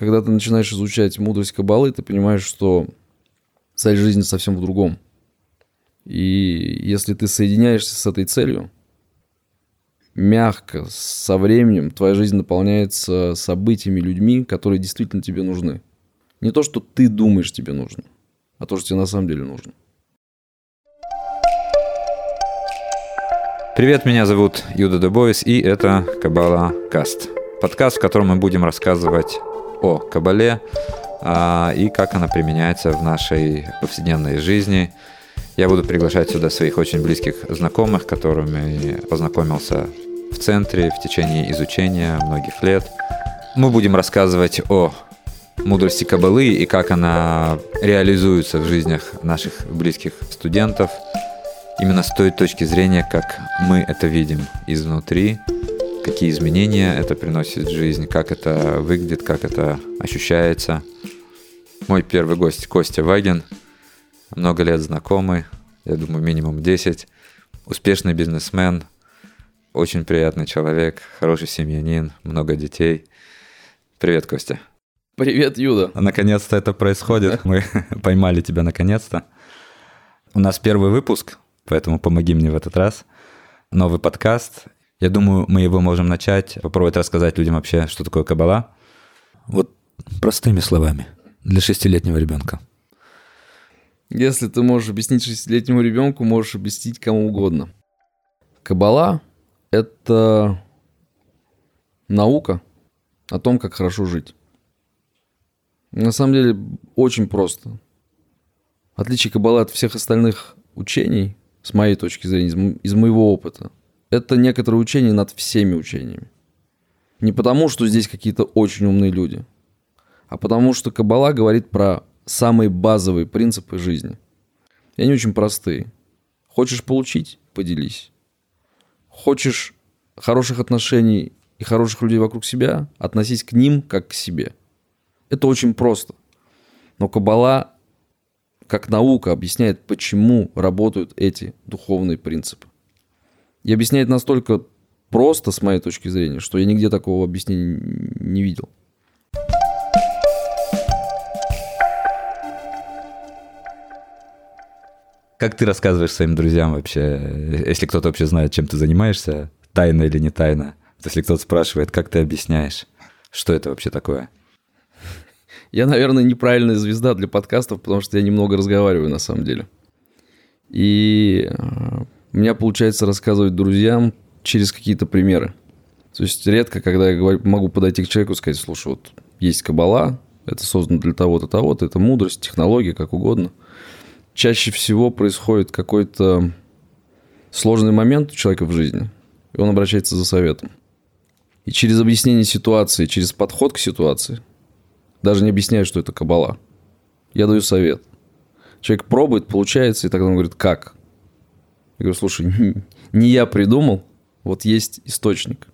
когда ты начинаешь изучать мудрость Кабалы, ты понимаешь, что цель жизни совсем в другом. И если ты соединяешься с этой целью, мягко, со временем твоя жизнь наполняется событиями, людьми, которые действительно тебе нужны. Не то, что ты думаешь тебе нужно, а то, что тебе на самом деле нужно. Привет, меня зовут Юда Дебойс, и это Кабала Каст. Подкаст, в котором мы будем рассказывать о Кабале а, и как она применяется в нашей повседневной жизни. Я буду приглашать сюда своих очень близких знакомых, которыми познакомился в центре в течение изучения многих лет. Мы будем рассказывать о мудрости Кабалы и как она реализуется в жизнях наших близких студентов. Именно с той точки зрения, как мы это видим изнутри, какие изменения это приносит в жизнь, как это выглядит, как это ощущается. Мой первый гость Костя Вагин, много лет знакомый, я думаю, минимум 10, успешный бизнесмен, очень приятный человек, хороший семьянин, много детей. Привет, Костя. Привет, Юда. Наконец-то это происходит. Мы поймали тебя наконец-то. У нас первый выпуск, поэтому помоги мне в этот раз. Новый подкаст. Я думаю, мы его можем начать, попробовать рассказать людям вообще, что такое кабала. Вот простыми словами, для шестилетнего ребенка. Если ты можешь объяснить шестилетнему ребенку, можешь объяснить кому угодно. Кабала – это наука о том, как хорошо жить. На самом деле очень просто. Отличие Каббалы от всех остальных учений, с моей точки зрения, из, из моего опыта – это некоторое учение над всеми учениями. Не потому, что здесь какие-то очень умные люди, а потому что Каббала говорит про самые базовые принципы жизни. И они очень простые. Хочешь получить – поделись. Хочешь хороших отношений и хороших людей вокруг себя – относись к ним как к себе. Это очень просто. Но Каббала как наука объясняет, почему работают эти духовные принципы. И объясняет настолько просто, с моей точки зрения, что я нигде такого объяснения не видел. Как ты рассказываешь своим друзьям вообще, если кто-то вообще знает, чем ты занимаешься, тайно или не тайно? Если кто-то спрашивает, как ты объясняешь, что это вообще такое? Я, наверное, неправильная звезда для подкастов, потому что я немного разговариваю на самом деле. И а, у меня получается рассказывать друзьям через какие-то примеры. То есть редко, когда я говорю, могу подойти к человеку и сказать, слушай, вот есть кабала, это создано для того-то, того-то, это мудрость, технология, как угодно. Чаще всего происходит какой-то сложный момент у человека в жизни, и он обращается за советом. И через объяснение ситуации, через подход к ситуации, даже не объясняя, что это кабала, я даю совет. Человек пробует, получается, и тогда он говорит, как? Я говорю, слушай, не я придумал, вот есть источник.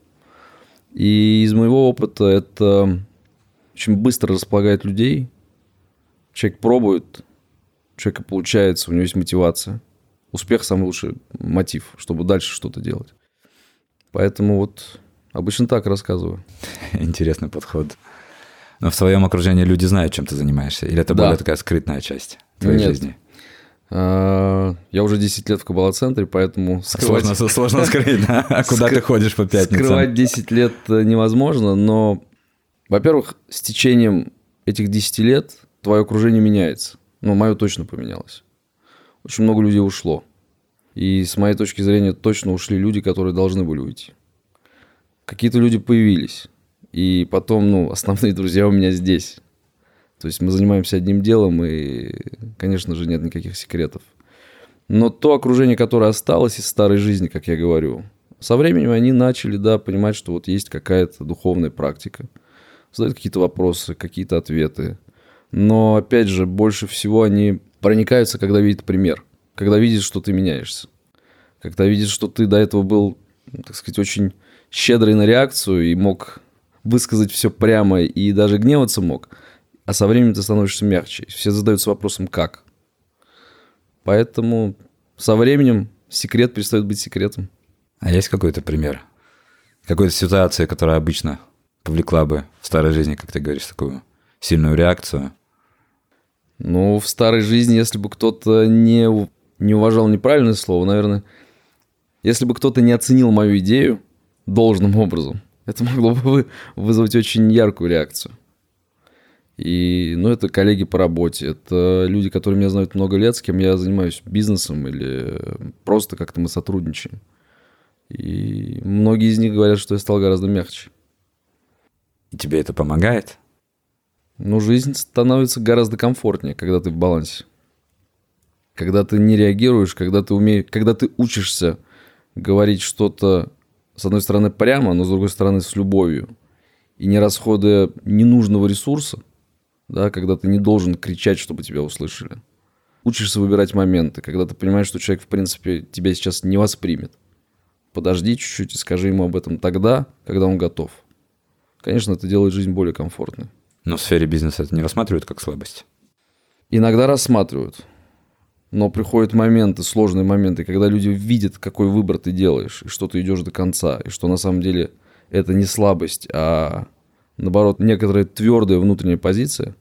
И из моего опыта это очень быстро располагает людей. Человек пробует, у человека получается, у него есть мотивация. Успех – самый лучший мотив, чтобы дальше что-то делать. Поэтому вот обычно так рассказываю. Интересный подход. Но в своем окружении люди знают, чем ты занимаешься? Или это да. более такая скрытная часть твоей Нет. жизни? А, я уже 10 лет в Кабала-центре, поэтому... Скрывать... Сложно, сложно скрыть, да? А куда ты ходишь по пятницам? Скрывать 10 лет э, невозможно, но, во-первых, с течением этих 10 лет твое окружение меняется. Ну, мое точно поменялось. Очень много людей ушло. И с моей точки зрения точно ушли люди, которые должны были уйти. Какие-то люди появились. И потом, ну, основные друзья у меня здесь. То есть мы занимаемся одним делом, и, конечно же, нет никаких секретов. Но то окружение, которое осталось из старой жизни, как я говорю, со временем они начали, да, понимать, что вот есть какая-то духовная практика. Задают какие-то вопросы, какие-то ответы. Но, опять же, больше всего они проникаются, когда видят пример. Когда видят, что ты меняешься. Когда видят, что ты до этого был, так сказать, очень щедрый на реакцию и мог высказать все прямо и даже гневаться мог – а со временем ты становишься мягче. Все задаются вопросом «как?». Поэтому со временем секрет перестает быть секретом. А есть какой-то пример? Какой-то ситуации, которая обычно повлекла бы в старой жизни, как ты говоришь, такую сильную реакцию? Ну, в старой жизни, если бы кто-то не, не уважал неправильное слово, наверное, если бы кто-то не оценил мою идею должным образом, это могло бы вызвать очень яркую реакцию. И, ну, это коллеги по работе, это люди, которые меня знают много лет, с кем я занимаюсь бизнесом или просто как-то мы сотрудничаем. И многие из них говорят, что я стал гораздо мягче. И тебе это помогает? Ну, жизнь становится гораздо комфортнее, когда ты в балансе. Когда ты не реагируешь, когда ты умеешь, когда ты учишься говорить что-то, с одной стороны, прямо, но с другой стороны, с любовью. И не расходуя ненужного ресурса, да, когда ты не должен кричать, чтобы тебя услышали. Учишься выбирать моменты, когда ты понимаешь, что человек, в принципе, тебя сейчас не воспримет. Подожди чуть-чуть и скажи ему об этом тогда, когда он готов. Конечно, это делает жизнь более комфортной. Но в сфере бизнеса это не рассматривают как слабость? Иногда рассматривают. Но приходят моменты, сложные моменты, когда люди видят, какой выбор ты делаешь, и что ты идешь до конца, и что на самом деле это не слабость, а наоборот, некоторая твердая внутренняя позиция,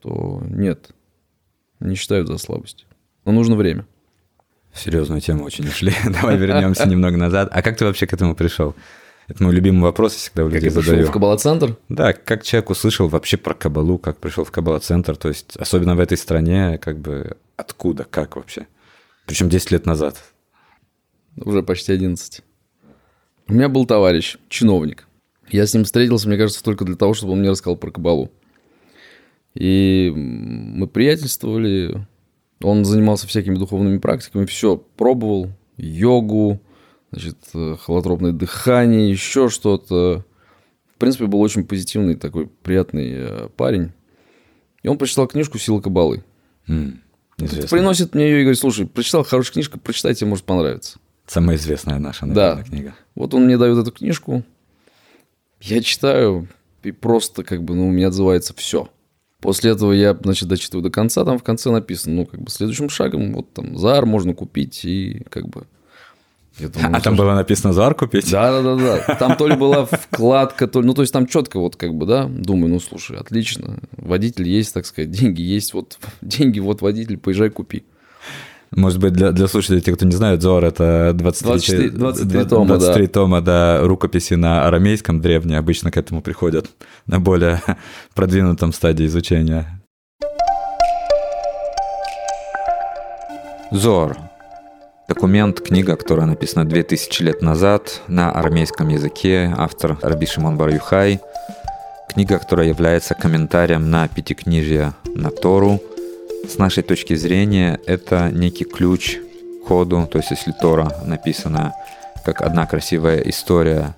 то нет, не считают за слабость. Но нужно время. В серьезную тему очень ушли. Давай вернемся немного назад. А как ты вообще к этому пришел? Это мой любимый вопрос, всегда у людей как задаю. в Кабала-центр? Да, как человек услышал вообще про Кабалу, как пришел в Кабала-центр, то есть особенно в этой стране, как бы откуда, как вообще? Причем 10 лет назад. Уже почти 11. У меня был товарищ, чиновник. Я с ним встретился, мне кажется, только для того, чтобы он мне рассказал про Кабалу. И мы приятельствовали. Он занимался всякими духовными практиками, все пробовал, йогу, значит, холотропное дыхание, еще что-то. В принципе, был очень позитивный такой приятный э, парень. И он прочитал книжку «Сила Кабалы». Mm, приносит мне ее и говорит, слушай, прочитал хорошую книжку, прочитай, тебе может понравиться. Самая известная наша, наверное, да. книга. Вот он мне дает эту книжку, я читаю, и просто как бы, ну, у меня отзывается все. После этого я, значит, дочитываю до конца, там в конце написано, ну, как бы следующим шагом, вот там ЗАР можно купить и как бы... Думаю, а там было написано ЗАР купить? Да, да, да, да. Там то ли была вкладка, то ли... Ну, то есть там четко вот как бы, да, думаю, ну, слушай, отлично, водитель есть, так сказать, деньги есть, вот деньги, вот водитель, поезжай, купи. Может быть, для, для слушателей, тех, кто не знает, Зор — это 23, 24, 23 тома, 23 да. тома, да, рукописи на арамейском древние обычно к этому приходят на более продвинутом стадии изучения. Зор. Документ, книга, которая написана 2000 лет назад на арамейском языке, автор Раби Шимон Бар. Книга, которая является комментарием на пятикнижие на Тору – с нашей точки зрения это некий ключ к ходу, то есть если Тора написана как одна красивая история,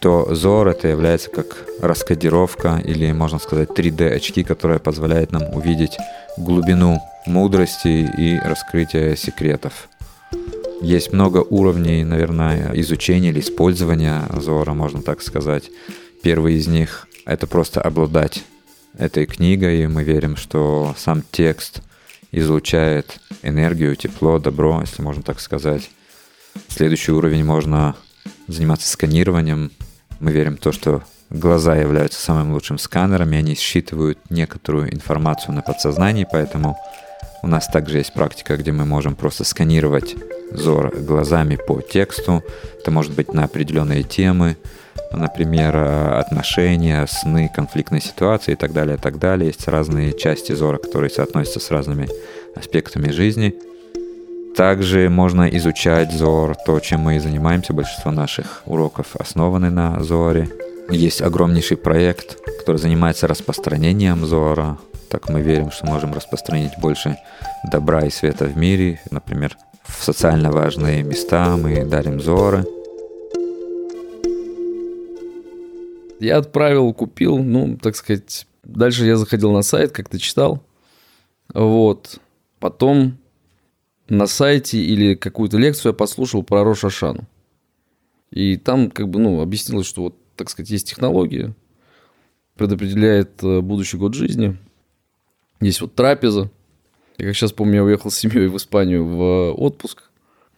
то Зор это является как раскодировка или, можно сказать, 3D очки, которая позволяет нам увидеть глубину мудрости и раскрытия секретов. Есть много уровней, наверное, изучения или использования Зора, можно так сказать. Первый из них — это просто обладать этой книгой, и мы верим, что сам текст излучает энергию, тепло, добро, если можно так сказать. Следующий уровень можно заниматься сканированием. Мы верим в то, что глаза являются самым лучшим сканерами, они считывают некоторую информацию на подсознании, поэтому у нас также есть практика, где мы можем просто сканировать взор глазами по тексту. Это может быть на определенные темы, например, э, отношения, сны, конфликтные ситуации и так далее, и так далее. Есть разные части зора, которые соотносятся с разными аспектами жизни. Также можно изучать зор, то, чем мы и занимаемся. Большинство наших уроков основаны на зоре. Есть огромнейший проект, который занимается распространением зора. Так мы верим, что можем распространить больше добра и света в мире. Например, в социально важные места мы дарим зоры – Я отправил, купил, ну, так сказать. Дальше я заходил на сайт, как-то читал. Вот. Потом на сайте или какую-то лекцию я послушал про Рошашану. И там как бы, ну, объяснилось, что вот, так сказать, есть технология, предопределяет э, будущий год жизни. Есть вот трапеза. Я как сейчас помню, я уехал с семьей в Испанию в отпуск.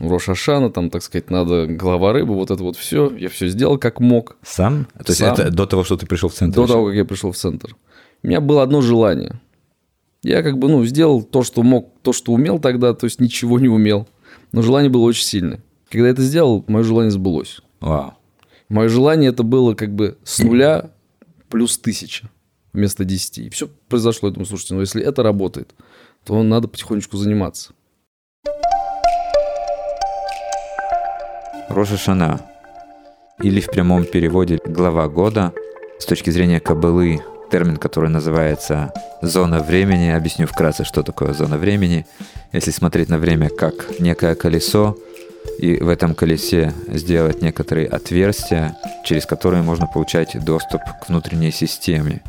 Рошашана, там, так сказать, надо голова рыбы, вот это вот все. Я все сделал как мог. Сам? То есть Сам. это до того, что ты пришел в центр? До того, как я пришел в центр. У меня было одно желание. Я как бы, ну, сделал то, что мог, то, что умел тогда, то есть ничего не умел. Но желание было очень сильное. Когда я это сделал, мое желание сбылось. Вау. Мое желание это было как бы с нуля плюс тысяча вместо десяти. И все произошло. Я думаю, слушайте, ну если это работает, то надо потихонечку заниматься. Рожа Шана. Или в прямом переводе глава года. С точки зрения кабылы термин, который называется зона времени. Объясню вкратце, что такое зона времени. Если смотреть на время как некое колесо, и в этом колесе сделать некоторые отверстия, через которые можно получать доступ к внутренней системе.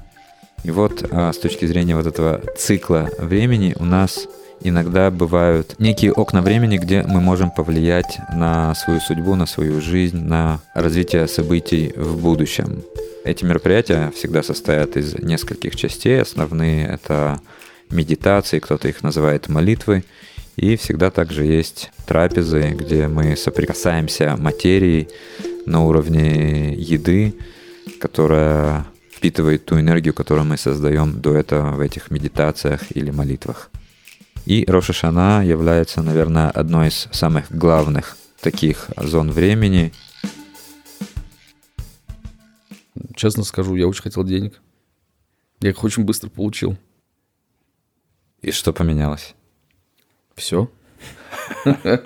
И вот а, с точки зрения вот этого цикла времени у нас иногда бывают некие окна времени, где мы можем повлиять на свою судьбу, на свою жизнь, на развитие событий в будущем. Эти мероприятия всегда состоят из нескольких частей. Основные — это медитации, кто-то их называет молитвы. И всегда также есть трапезы, где мы соприкасаемся материей на уровне еды, которая впитывает ту энергию, которую мы создаем до этого в этих медитациях или молитвах. И Рошашана является, наверное, одной из самых главных таких зон времени, Честно скажу, я очень хотел денег. Я их очень быстро получил. И что поменялось? Все.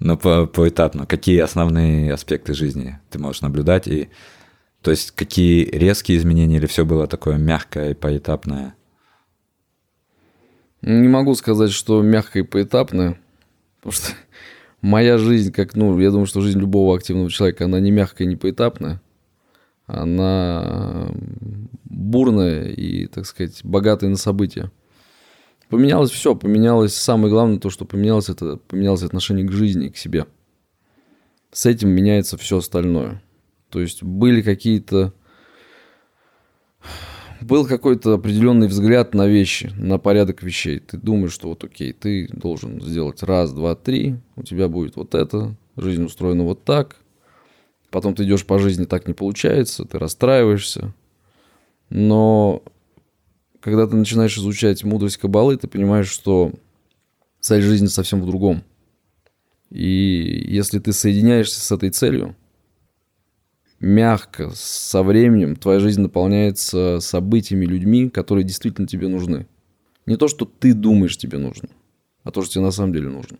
Ну, по, поэтапно. Какие основные аспекты жизни ты можешь наблюдать? И, то есть, какие резкие изменения или все было такое мягкое и поэтапное? Не могу сказать, что мягкое и поэтапное, потому что моя жизнь, как, ну, я думаю, что жизнь любого активного человека, она не мягкая, не поэтапная она бурная и, так сказать, богатая на события. Поменялось все, поменялось самое главное, то, что поменялось, это поменялось отношение к жизни, к себе. С этим меняется все остальное. То есть были какие-то... Был какой-то определенный взгляд на вещи, на порядок вещей. Ты думаешь, что вот окей, ты должен сделать раз, два, три, у тебя будет вот это, жизнь устроена вот так – Потом ты идешь по жизни, так не получается, ты расстраиваешься. Но когда ты начинаешь изучать мудрость Кабалы, ты понимаешь, что цель жизни совсем в другом. И если ты соединяешься с этой целью, мягко, со временем, твоя жизнь наполняется событиями, людьми, которые действительно тебе нужны. Не то, что ты думаешь тебе нужно, а то, что тебе на самом деле нужно.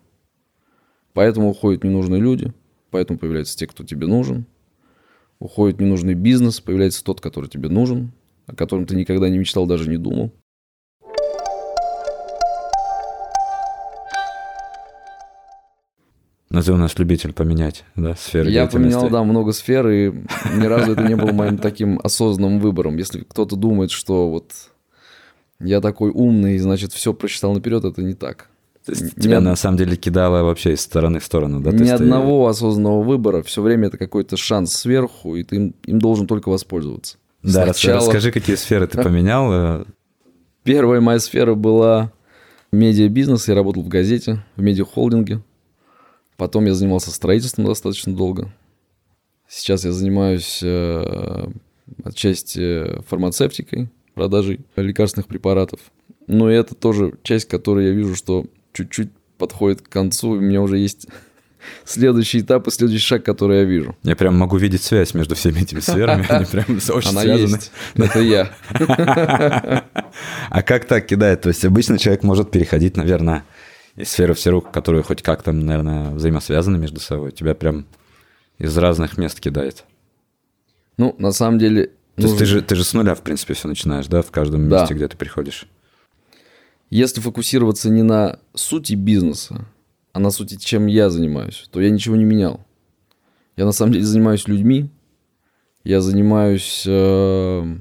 Поэтому уходят ненужные люди – поэтому появляются те, кто тебе нужен. Уходит ненужный бизнес, появляется тот, который тебе нужен, о котором ты никогда не мечтал, даже не думал. Назовем наш любитель поменять, да, сферы Я поменял, да, много сфер, и ни разу это не было моим таким осознанным выбором. Если кто-то думает, что вот я такой умный, значит, все прочитал наперед, это не так. То есть тебя Ни... на самом деле кидало вообще из стороны в сторону, да? Ни есть одного ты... осознанного выбора. Все время это какой-то шанс сверху, и ты им, им должен только воспользоваться. Да, Сначала... расскажи, какие сферы ты поменял. Э. Первая моя сфера была медиабизнес. Я работал в газете, в медиахолдинге. Потом я занимался строительством достаточно долго. Сейчас я занимаюсь э, отчасти фармацевтикой, продажей лекарственных препаратов. Но это тоже часть, которой я вижу, что чуть-чуть подходит к концу, и у меня уже есть следующий этап и следующий шаг, который я вижу. Я прям могу видеть связь между всеми этими сферами, они прям очень Она связаны. Есть. Это я. А как так кидает? То есть обычно человек может переходить, наверное, сферы в сферу, которые хоть как-то, наверное, взаимосвязаны между собой. Тебя прям из разных мест кидает. Ну, на самом деле... То нужно... есть ты же, ты же с нуля, в принципе, все начинаешь, да, в каждом месте, да. где ты приходишь? Если фокусироваться не на сути бизнеса, а на сути, чем я занимаюсь, то я ничего не менял. Я на самом деле занимаюсь людьми, я занимаюсь э,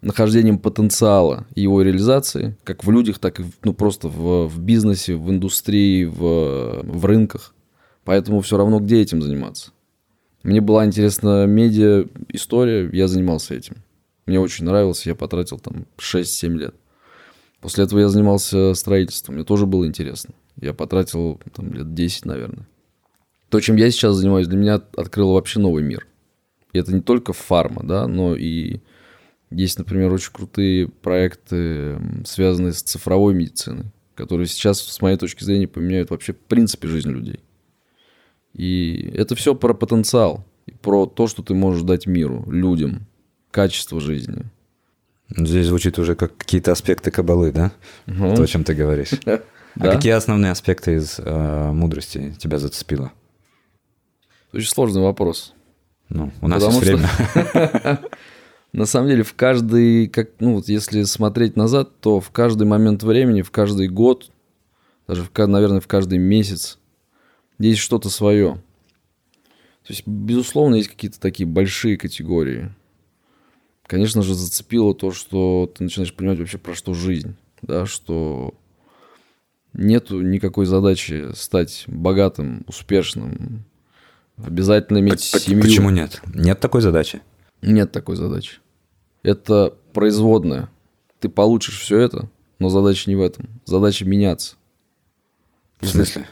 нахождением потенциала его реализации, как в людях, так и ну, просто в, в бизнесе, в индустрии, в, в рынках. Поэтому все равно, где этим заниматься. Мне была интересна медиа история, я занимался этим. Мне очень нравилось, я потратил там 6-7 лет. После этого я занимался строительством. Мне тоже было интересно. Я потратил там, лет 10, наверное. То, чем я сейчас занимаюсь, для меня открыло вообще новый мир. И это не только фарма, да, но и Есть, например, очень крутые проекты, связанные с цифровой медициной, которые сейчас, с моей точки зрения, поменяют вообще в принципе жизнь людей. И это все про потенциал, про то, что ты можешь дать миру, людям, качество жизни. Здесь звучит уже как какие-то аспекты кабалы, да? Угу. То, о чем ты говоришь. А какие основные аспекты из э, мудрости тебя зацепило? Очень сложный вопрос. Ну, у нас Потому есть время. На самом деле, в каждый, как, ну вот если смотреть назад, то в каждый момент времени, в каждый год, даже, в, наверное, в каждый месяц есть что-то свое. То есть, безусловно, есть какие-то такие большие категории. Конечно же, зацепило то, что ты начинаешь понимать вообще про что жизнь, да, что нету никакой задачи стать богатым, успешным, обязательно иметь П- семью. Почему нет? Нет такой задачи? Нет такой задачи. Это производная. Ты получишь все это, но задача не в этом. Задача меняться. В смысле?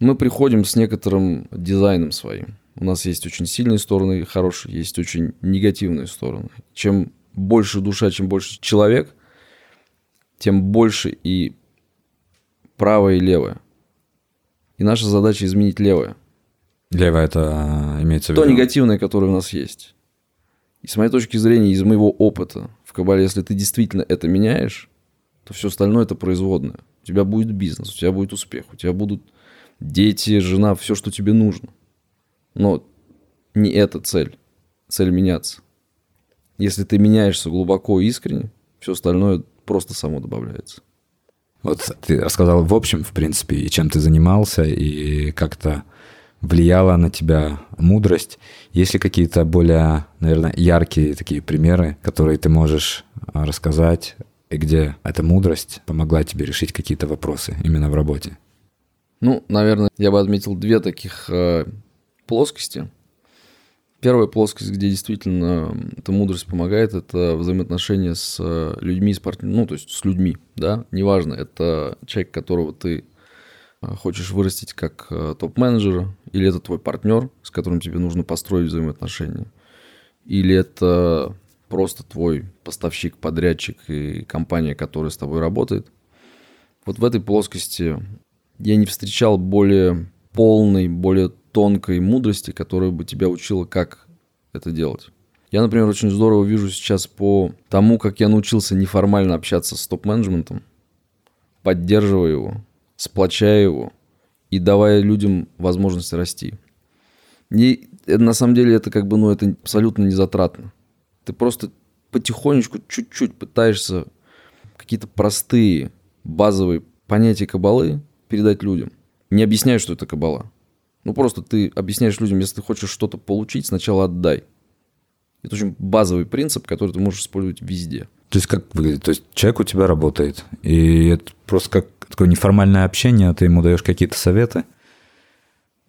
Мы приходим с некоторым дизайном своим. У нас есть очень сильные стороны, хорошие, есть очень негативные стороны. Чем больше душа, чем больше человек, тем больше и правое и левое. И наша задача изменить левое. Левое это а, имеется в виду? То негативное, которое у нас есть. И с моей точки зрения, из моего опыта в Кабале, если ты действительно это меняешь, то все остальное это производное. У тебя будет бизнес, у тебя будет успех, у тебя будут дети, жена, все, что тебе нужно. Но не эта цель. Цель меняться. Если ты меняешься глубоко и искренне, все остальное просто само добавляется. Вот ты рассказал в общем, в принципе, и чем ты занимался, и как-то влияла на тебя мудрость. Есть ли какие-то более, наверное, яркие такие примеры, которые ты можешь а, рассказать, и где эта мудрость помогла тебе решить какие-то вопросы именно в работе? Ну, наверное, я бы отметил две таких э, плоскости. Первая плоскость, где действительно эта мудрость помогает, это взаимоотношения с э, людьми, с партнер... ну, то есть с людьми, да, неважно, это человек, которого ты хочешь вырастить как э, топ-менеджера, или это твой партнер, с которым тебе нужно построить взаимоотношения, или это просто твой поставщик, подрядчик и компания, которая с тобой работает. Вот в этой плоскости я не встречал более полной, более тонкой мудрости, которая бы тебя учила, как это делать. Я, например, очень здорово вижу сейчас по тому, как я научился неформально общаться с топ-менеджментом, поддерживая его, сплочая его и давая людям возможность расти. И на самом деле это как бы, ну, это абсолютно не затратно. Ты просто потихонечку, чуть-чуть пытаешься какие-то простые, базовые понятия кабалы передать людям. Не объясняю, что это кабала. Ну, просто ты объясняешь людям, если ты хочешь что-то получить, сначала отдай. Это очень базовый принцип, который ты можешь использовать везде. То есть как выглядит? То есть человек у тебя работает, и это просто как такое неформальное общение, ты ему даешь какие-то советы?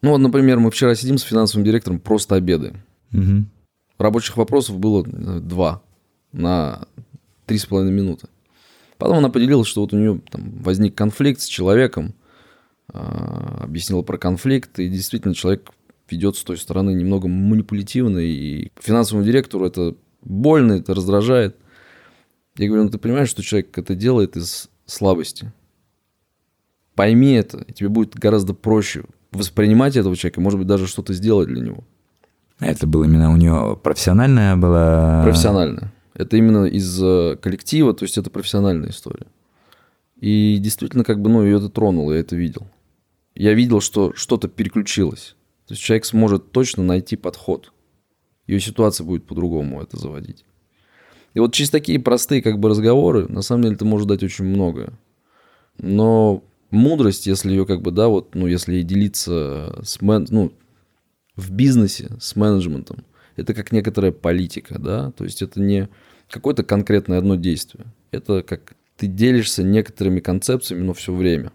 Ну вот, например, мы вчера сидим с финансовым директором, просто обедаем. Угу. Рабочих вопросов было два на три с половиной минуты. Потом она поделилась, что вот у нее там возник конфликт с человеком, а, объяснила про конфликт, и действительно человек ведет с той стороны немного манипулятивно, и финансовому директору это больно, это раздражает. Я говорю, ну ты понимаешь, что человек это делает из слабости. Пойми это, и тебе будет гораздо проще воспринимать этого человека, может быть, даже что-то сделать для него. А это было именно у него профессиональная была? Профессиональная. Это именно из э, коллектива, то есть это профессиональная история. И действительно, как бы, ну, ее это тронуло, я это видел. Я видел, что что-то переключилось. То есть человек сможет точно найти подход. Ее ситуация будет по-другому это заводить. И вот через такие простые как бы разговоры, на самом деле, ты можешь дать очень многое. Но мудрость, если ее как бы, да, вот, ну, если делиться с мен... ну, в бизнесе с менеджментом, это как некоторая политика, да, то есть это не какое-то конкретное одно действие. Это как ты делишься некоторыми концепциями, но все время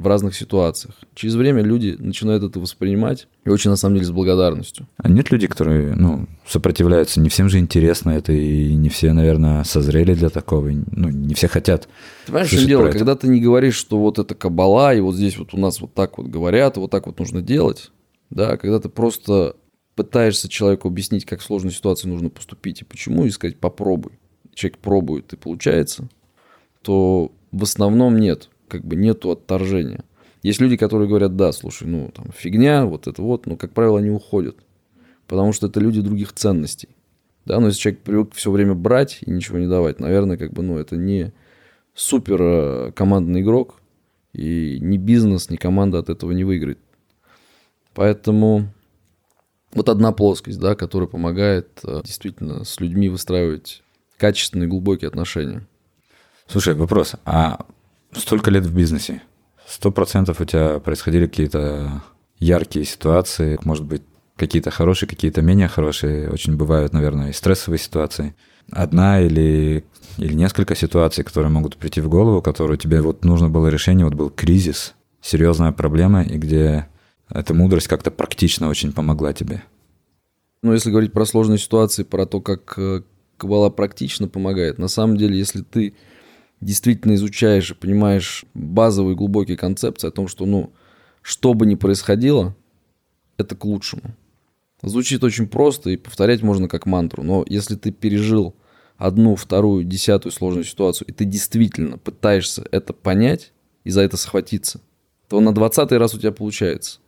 в разных ситуациях. Через время люди начинают это воспринимать и очень, на самом деле, с благодарностью. А нет людей, которые ну, сопротивляются? Не всем же интересно это, и не все, наверное, созрели для такого. Ну, не все хотят. Ты понимаешь, что дело? Когда ты не говоришь, что вот это кабала, и вот здесь вот у нас вот так вот говорят, вот так вот нужно делать, да, когда ты просто пытаешься человеку объяснить, как в сложной ситуации нужно поступить и почему, и сказать попробуй. Человек пробует и получается, то в основном нет, как бы нету отторжения. Есть люди, которые говорят, да, слушай, ну там фигня, вот это вот, но, как правило, они уходят. Потому что это люди других ценностей. Да, но если человек привык все время брать и ничего не давать, наверное, как бы, ну, это не супер э, командный игрок, и ни бизнес, ни команда от этого не выиграет. Поэтому вот одна плоскость, да, которая помогает э, действительно с людьми выстраивать качественные, глубокие отношения. Слушай, вопрос. А столько лет в бизнесе? Сто процентов у тебя происходили какие-то яркие ситуации, может быть, какие-то хорошие, какие-то менее хорошие. Очень бывают, наверное, и стрессовые ситуации. Одна или, или несколько ситуаций, которые могут прийти в голову, которые тебе вот нужно было решение, вот был кризис, серьезная проблема, и где эта мудрость как-то практично очень помогла тебе. Ну, если говорить про сложные ситуации, про то, как э, Кабала практично помогает, на самом деле, если ты действительно изучаешь и понимаешь базовые глубокие концепции о том, что, ну, что бы ни происходило, это к лучшему. Звучит очень просто и повторять можно как мантру, но если ты пережил одну, вторую, десятую сложную ситуацию, и ты действительно пытаешься это понять и за это схватиться, то на двадцатый раз у тебя получается.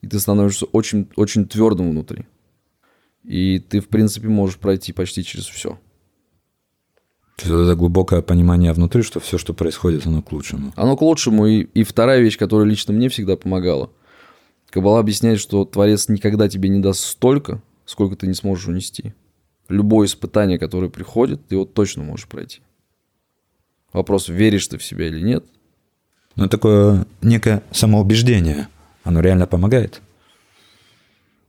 И ты становишься очень, очень твердым внутри. И ты, в принципе, можешь пройти почти через все. То есть это глубокое понимание внутри, что все, что происходит, оно к лучшему. Оно к лучшему. И, и вторая вещь, которая лично мне всегда помогала. Кабала объясняет, что Творец никогда тебе не даст столько, сколько ты не сможешь унести. Любое испытание, которое приходит, ты его точно можешь пройти. Вопрос, веришь ты в себя или нет. Ну, такое некое самоубеждение. Оно реально помогает.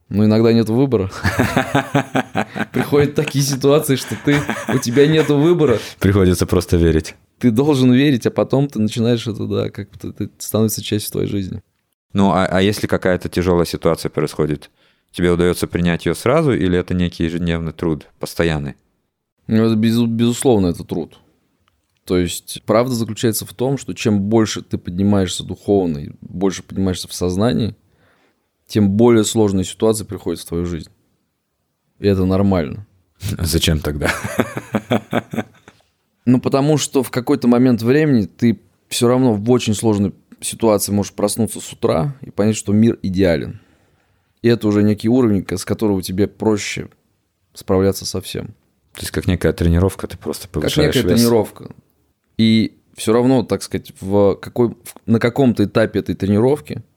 Но иногда нет выбора. Приходят такие ситуации, что ты, у тебя нет выбора. Приходится просто верить. Ты должен верить, а потом ты начинаешь это, да, как-то это становится частью твоей жизни. Ну, а, а если какая-то тяжелая ситуация происходит, тебе удается принять ее сразу, или это некий ежедневный труд, постоянный? Ну, это без, безусловно, это труд. То есть правда заключается в том, что чем больше ты поднимаешься духовно больше поднимаешься в сознании, тем более сложные ситуации приходят в твою жизнь. И это нормально. Зачем тогда? Ну, потому что в какой-то момент времени ты все равно в очень сложной ситуации можешь проснуться с утра и понять, что мир идеален. И это уже некий уровень, с которого тебе проще справляться со всем. То есть как некая тренировка, ты просто повышаешь Как некая вес. тренировка. И все равно, так сказать, в какой, на каком-то этапе этой тренировки –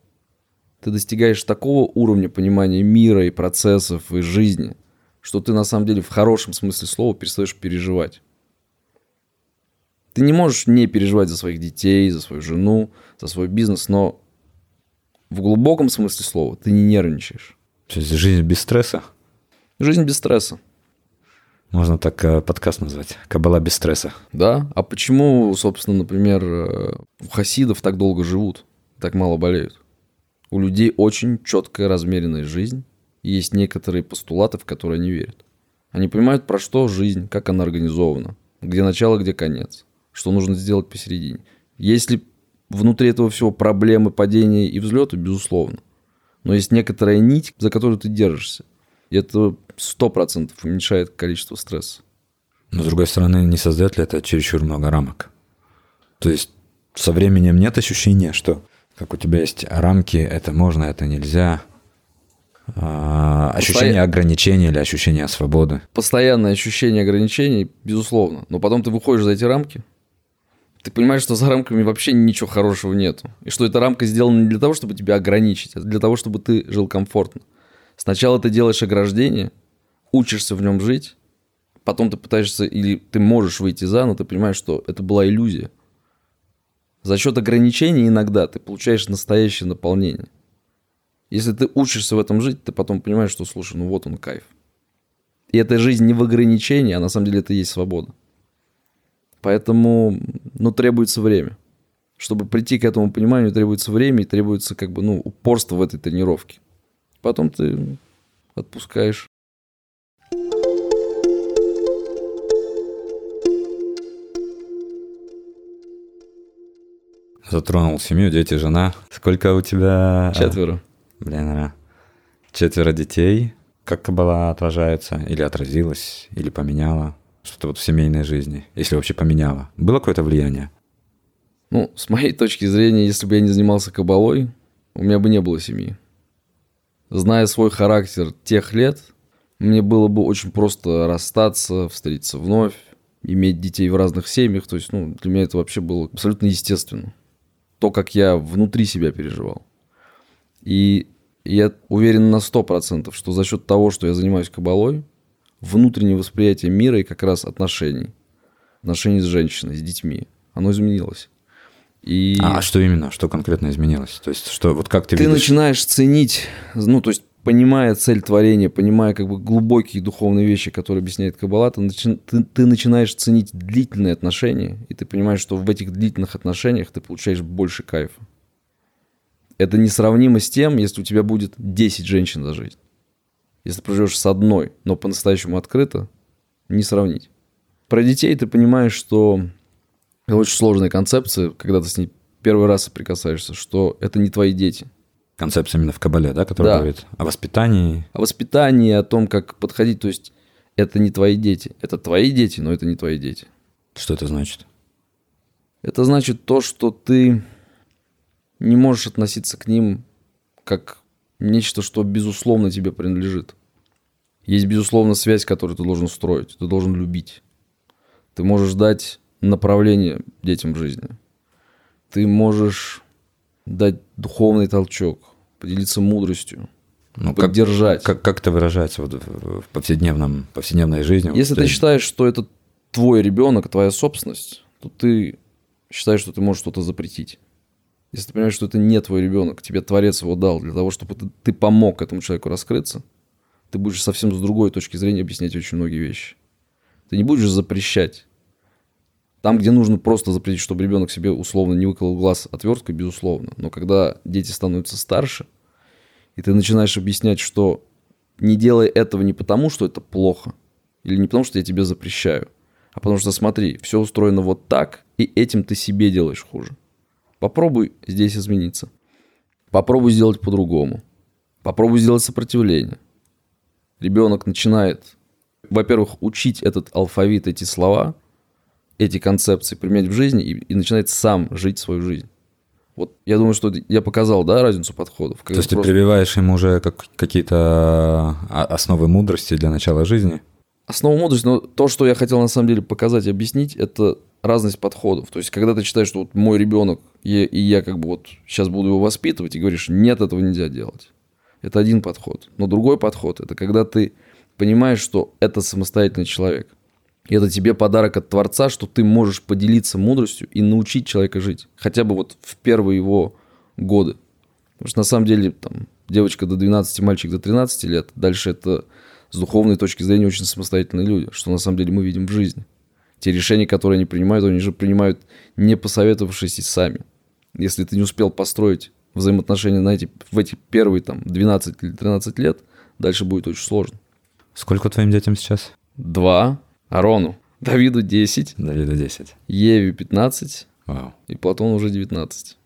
ты достигаешь такого уровня понимания мира и процессов и жизни, что ты на самом деле в хорошем смысле слова перестаешь переживать. Ты не можешь не переживать за своих детей, за свою жену, за свой бизнес, но в глубоком смысле слова ты не нервничаешь. То есть жизнь без стресса? Жизнь без стресса. Можно так э, подкаст назвать. Кабала без стресса. Да. А почему, собственно, например, э, у хасидов так долго живут, так мало болеют? У людей очень четкая размеренная жизнь, есть некоторые постулаты, в которые они верят. Они понимают, про что жизнь, как она организована, где начало, где конец, что нужно сделать посередине. Если внутри этого всего проблемы, падения и взлеты, безусловно. Но есть некоторая нить, за которую ты держишься. И это сто процентов уменьшает количество стресса. Но, с другой стороны, не создает ли это чересчур много рамок? То есть со временем нет ощущения, что как у тебя есть рамки, это можно, это нельзя. А, ощущение ограничения или ощущение свободы. Постоянное ощущение ограничений, безусловно. Но потом ты выходишь за эти рамки, ты понимаешь, что за рамками вообще ничего хорошего нету. И что эта рамка сделана не для того, чтобы тебя ограничить, а для того, чтобы ты жил комфортно. Сначала ты делаешь ограждение, учишься в нем жить, потом ты пытаешься или ты можешь выйти за, но ты понимаешь, что это была иллюзия. За счет ограничений иногда ты получаешь настоящее наполнение. Если ты учишься в этом жить, ты потом понимаешь, что, слушай, ну вот он кайф. И эта жизнь не в ограничении, а на самом деле это и есть свобода. Поэтому, ну, требуется время. Чтобы прийти к этому пониманию, требуется время и требуется, как бы, ну, упорство в этой тренировке. Потом ты отпускаешь. Затронул семью, дети, жена. Сколько у тебя? Четверо. Блин, а, четверо детей. Как Каббала отражается или отразилась, или поменяла что-то вот в семейной жизни, если вообще поменяла? Было какое-то влияние? Ну, с моей точки зрения, если бы я не занимался кабалой, у меня бы не было семьи. Зная свой характер тех лет, мне было бы очень просто расстаться, встретиться вновь, иметь детей в разных семьях. То есть, ну, для меня это вообще было абсолютно естественно. То, как я внутри себя переживал. И я уверен на 100%, что за счет того, что я занимаюсь кабалой, внутреннее восприятие мира и как раз отношений, отношений с женщиной, с детьми, оно изменилось. И... А что именно? Что конкретно изменилось? То есть, что вот как ты Ты видишь... начинаешь ценить, ну, то есть, понимая цель творения, понимая как бы глубокие духовные вещи, которые объясняет Каббала, ты, ты, ты начинаешь ценить длительные отношения, и ты понимаешь, что в этих длительных отношениях ты получаешь больше кайфа. Это несравнимо с тем, если у тебя будет 10 женщин за жизнь. Если проживешь с одной, но по-настоящему открыто, не сравнить. Про детей ты понимаешь, что это очень сложная концепция, когда ты с ней первый раз соприкасаешься, что это не твои дети. Концепция именно в Кабале, да, которая да. говорит о воспитании. О воспитании, о том, как подходить. То есть это не твои дети. Это твои дети, но это не твои дети. Что это значит? Это значит то, что ты не можешь относиться к ним как нечто, что безусловно тебе принадлежит. Есть, безусловно, связь, которую ты должен строить, ты должен любить. Ты можешь дать направление детям в жизни. Ты можешь дать духовный толчок, поделиться мудростью, ну, поддержать. Как, как, как это выражается вот в повседневном, повседневной жизни? Если вот ты считаешь, что это твой ребенок, твоя собственность, то ты считаешь, что ты можешь что-то запретить. Если ты понимаешь, что это не твой ребенок, тебе Творец его дал для того, чтобы ты, ты помог этому человеку раскрыться, ты будешь совсем с другой точки зрения объяснять очень многие вещи. Ты не будешь запрещать. Там, где нужно просто запретить, чтобы ребенок себе условно не выколол глаз отверткой, безусловно. Но когда дети становятся старше, и ты начинаешь объяснять, что не делай этого не потому, что это плохо, или не потому, что я тебе запрещаю, а потому что смотри, все устроено вот так, и этим ты себе делаешь хуже. Попробуй здесь измениться. Попробуй сделать по-другому. Попробуй сделать сопротивление. Ребенок начинает, во-первых, учить этот алфавит, эти слова, эти концепции применять в жизни и, и начинает сам жить свою жизнь. Вот я думаю, что я показал, да, разницу подходов. То есть просто... ты прививаешь ему уже как, какие-то а, основы мудрости для начала жизни? Основа мудрости, но то, что я хотел на самом деле показать и объяснить, это разность подходов. То есть, когда ты считаешь, что вот мой ребенок, и, и я как бы вот сейчас буду его воспитывать, и говоришь, нет, этого нельзя делать. Это один подход. Но другой подход – это когда ты понимаешь, что это самостоятельный человек. И это тебе подарок от Творца, что ты можешь поделиться мудростью и научить человека жить. Хотя бы вот в первые его годы. Потому что на самом деле там девочка до 12, мальчик до 13 лет. Дальше это с духовной точки зрения очень самостоятельные люди, что на самом деле мы видим в жизни. Те решения, которые они принимают, они же принимают не посоветовавшись и сами. Если ты не успел построить взаимоотношения на эти, в эти первые там 12 или 13 лет, дальше будет очень сложно. Сколько твоим детям сейчас? Два. Арону. Давиду 10. Давиду 10. Еве 15. Вау. И Платону уже 19.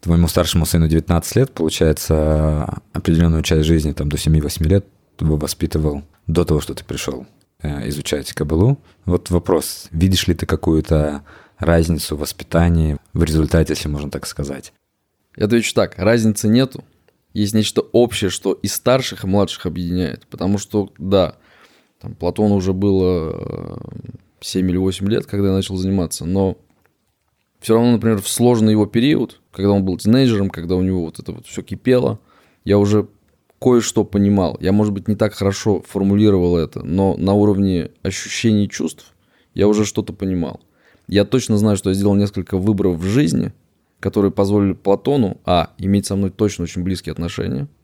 Твоему старшему сыну 19 лет, получается, определенную часть жизни, там, до 7-8 лет, ты бы воспитывал до того, что ты пришел э, изучать Кабалу. Вот вопрос, видишь ли ты какую-то разницу в воспитании в результате, если можно так сказать? Я отвечу так, разницы нету. Есть нечто общее, что и старших, и младших объединяет. Потому что, да, там, Платону уже было 7 э, или 8 лет, когда я начал заниматься, но все равно, например, в сложный его период, когда он был тинейджером, когда у него вот это вот все кипело, я уже кое-что понимал. Я, может быть, не так хорошо формулировал это, но на уровне ощущений и чувств я уже что-то понимал. Я точно знаю, что я сделал несколько выборов в жизни, которые позволили Платону, а, иметь со мной точно очень близкие отношения –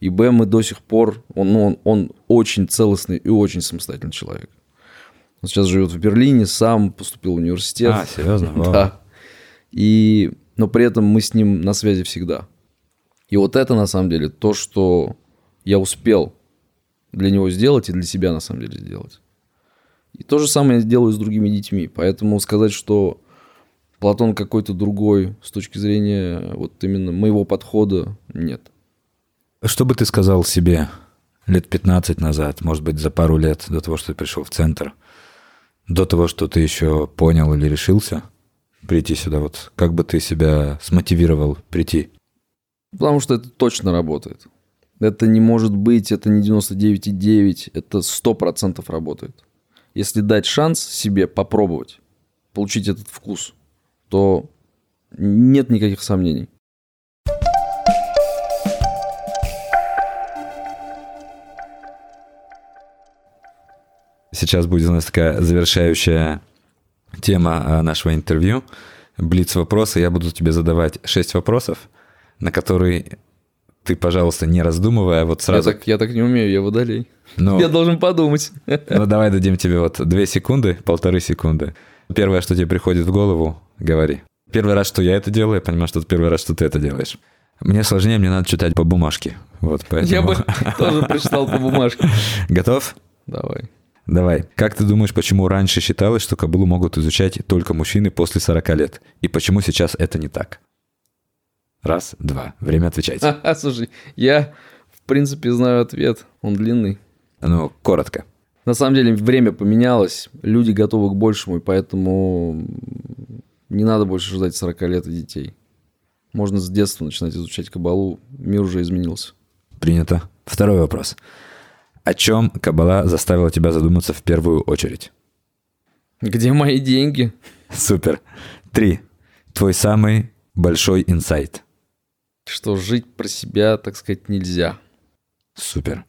и Б, мы до сих пор, он, ну, он, он очень целостный и очень самостоятельный человек. Он сейчас живет в Берлине, сам поступил в университет. А, серьезно? Да. И, но при этом мы с ним на связи всегда. И вот это, на самом деле, то, что я успел для него сделать и для себя, на самом деле, сделать. И то же самое я делаю с другими детьми. Поэтому сказать, что Платон какой-то другой с точки зрения вот именно моего подхода, нет. Что бы ты сказал себе лет 15 назад, может быть, за пару лет до того, что ты пришел в центр, до того, что ты еще понял или решился прийти сюда, вот как бы ты себя смотивировал прийти? Потому что это точно работает. Это не может быть, это не 99,9, это 100% работает. Если дать шанс себе попробовать, получить этот вкус, то нет никаких сомнений. Сейчас будет у нас такая завершающая тема а, нашего интервью. Блиц вопросы. Я буду тебе задавать шесть вопросов, на которые ты, пожалуйста, не раздумывая, вот сразу... Я так, я так не умею, я водолей. Но... Я должен подумать. Ну, давай дадим тебе вот две секунды, полторы секунды. Первое, что тебе приходит в голову, говори. Первый раз, что я это делаю, я понимаю, что это первый раз, что ты это делаешь. Мне сложнее, мне надо читать по бумажке. Вот, поэтому... Я бы тоже прочитал по бумажке. Готов? Давай. Давай. Как ты думаешь, почему раньше считалось, что кабулу могут изучать только мужчины после 40 лет? И почему сейчас это не так? Раз, два. Время отвечать. А, слушай, я, в принципе, знаю ответ. Он длинный. Ну, коротко. На самом деле, время поменялось. Люди готовы к большему, и поэтому не надо больше ждать 40 лет и детей. Можно с детства начинать изучать кабалу. Мир уже изменился. Принято. Второй вопрос. О чем Кабала заставила тебя задуматься в первую очередь? Где мои деньги? Супер. Три. Твой самый большой инсайт. Что жить про себя, так сказать, нельзя. Супер.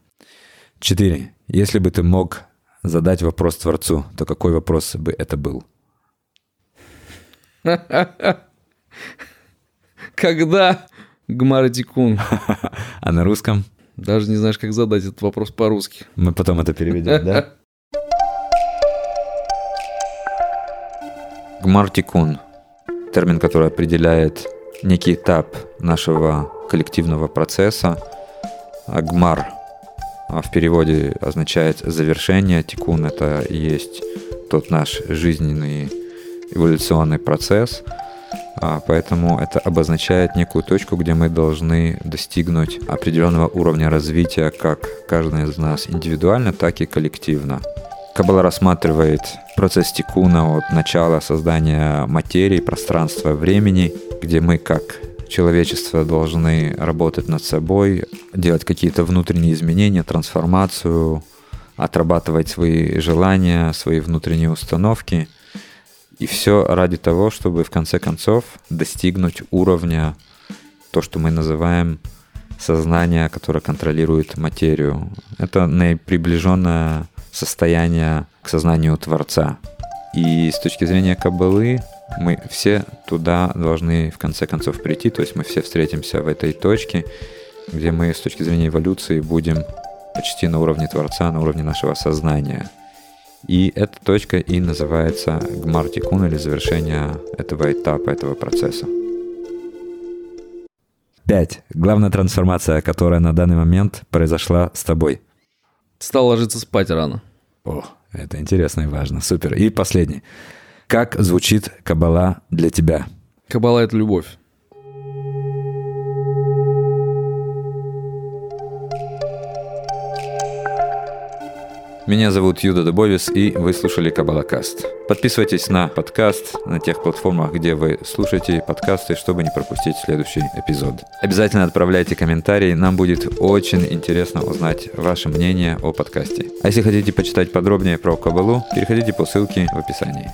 Четыре. Если бы ты мог задать вопрос Творцу, то какой вопрос бы это был? Когда Гмаратикун? А на русском? Даже не знаешь, как задать этот вопрос по-русски. Мы потом это переведем, да? Гмартикун. Термин, который определяет некий этап нашего коллективного процесса. Агмар а в переводе означает завершение. Тикун – это и есть тот наш жизненный эволюционный процесс – а, поэтому это обозначает некую точку, где мы должны достигнуть определенного уровня развития как каждый из нас индивидуально, так и коллективно. Каббала рассматривает процесс тикуна от начала создания материи, пространства, времени, где мы как человечество должны работать над собой, делать какие-то внутренние изменения, трансформацию, отрабатывать свои желания, свои внутренние установки – и все ради того, чтобы в конце концов достигнуть уровня, то, что мы называем сознание, которое контролирует материю. Это наиприближенное состояние к сознанию Творца. И с точки зрения Каббалы мы все туда должны в конце концов прийти, то есть мы все встретимся в этой точке, где мы с точки зрения эволюции будем почти на уровне Творца, на уровне нашего сознания – и эта точка и называется гмартикун или завершение этого этапа, этого процесса. Пять. Главная трансформация, которая на данный момент произошла с тобой. Стал ложиться спать рано. О, это интересно и важно. Супер. И последний. Как звучит кабала для тебя? Кабала – это любовь. Меня зовут Юда Дубовис, и вы слушали Кабалакаст. Подписывайтесь на подкаст на тех платформах, где вы слушаете подкасты, чтобы не пропустить следующий эпизод. Обязательно отправляйте комментарии, нам будет очень интересно узнать ваше мнение о подкасте. А если хотите почитать подробнее про Кабалу, переходите по ссылке в описании.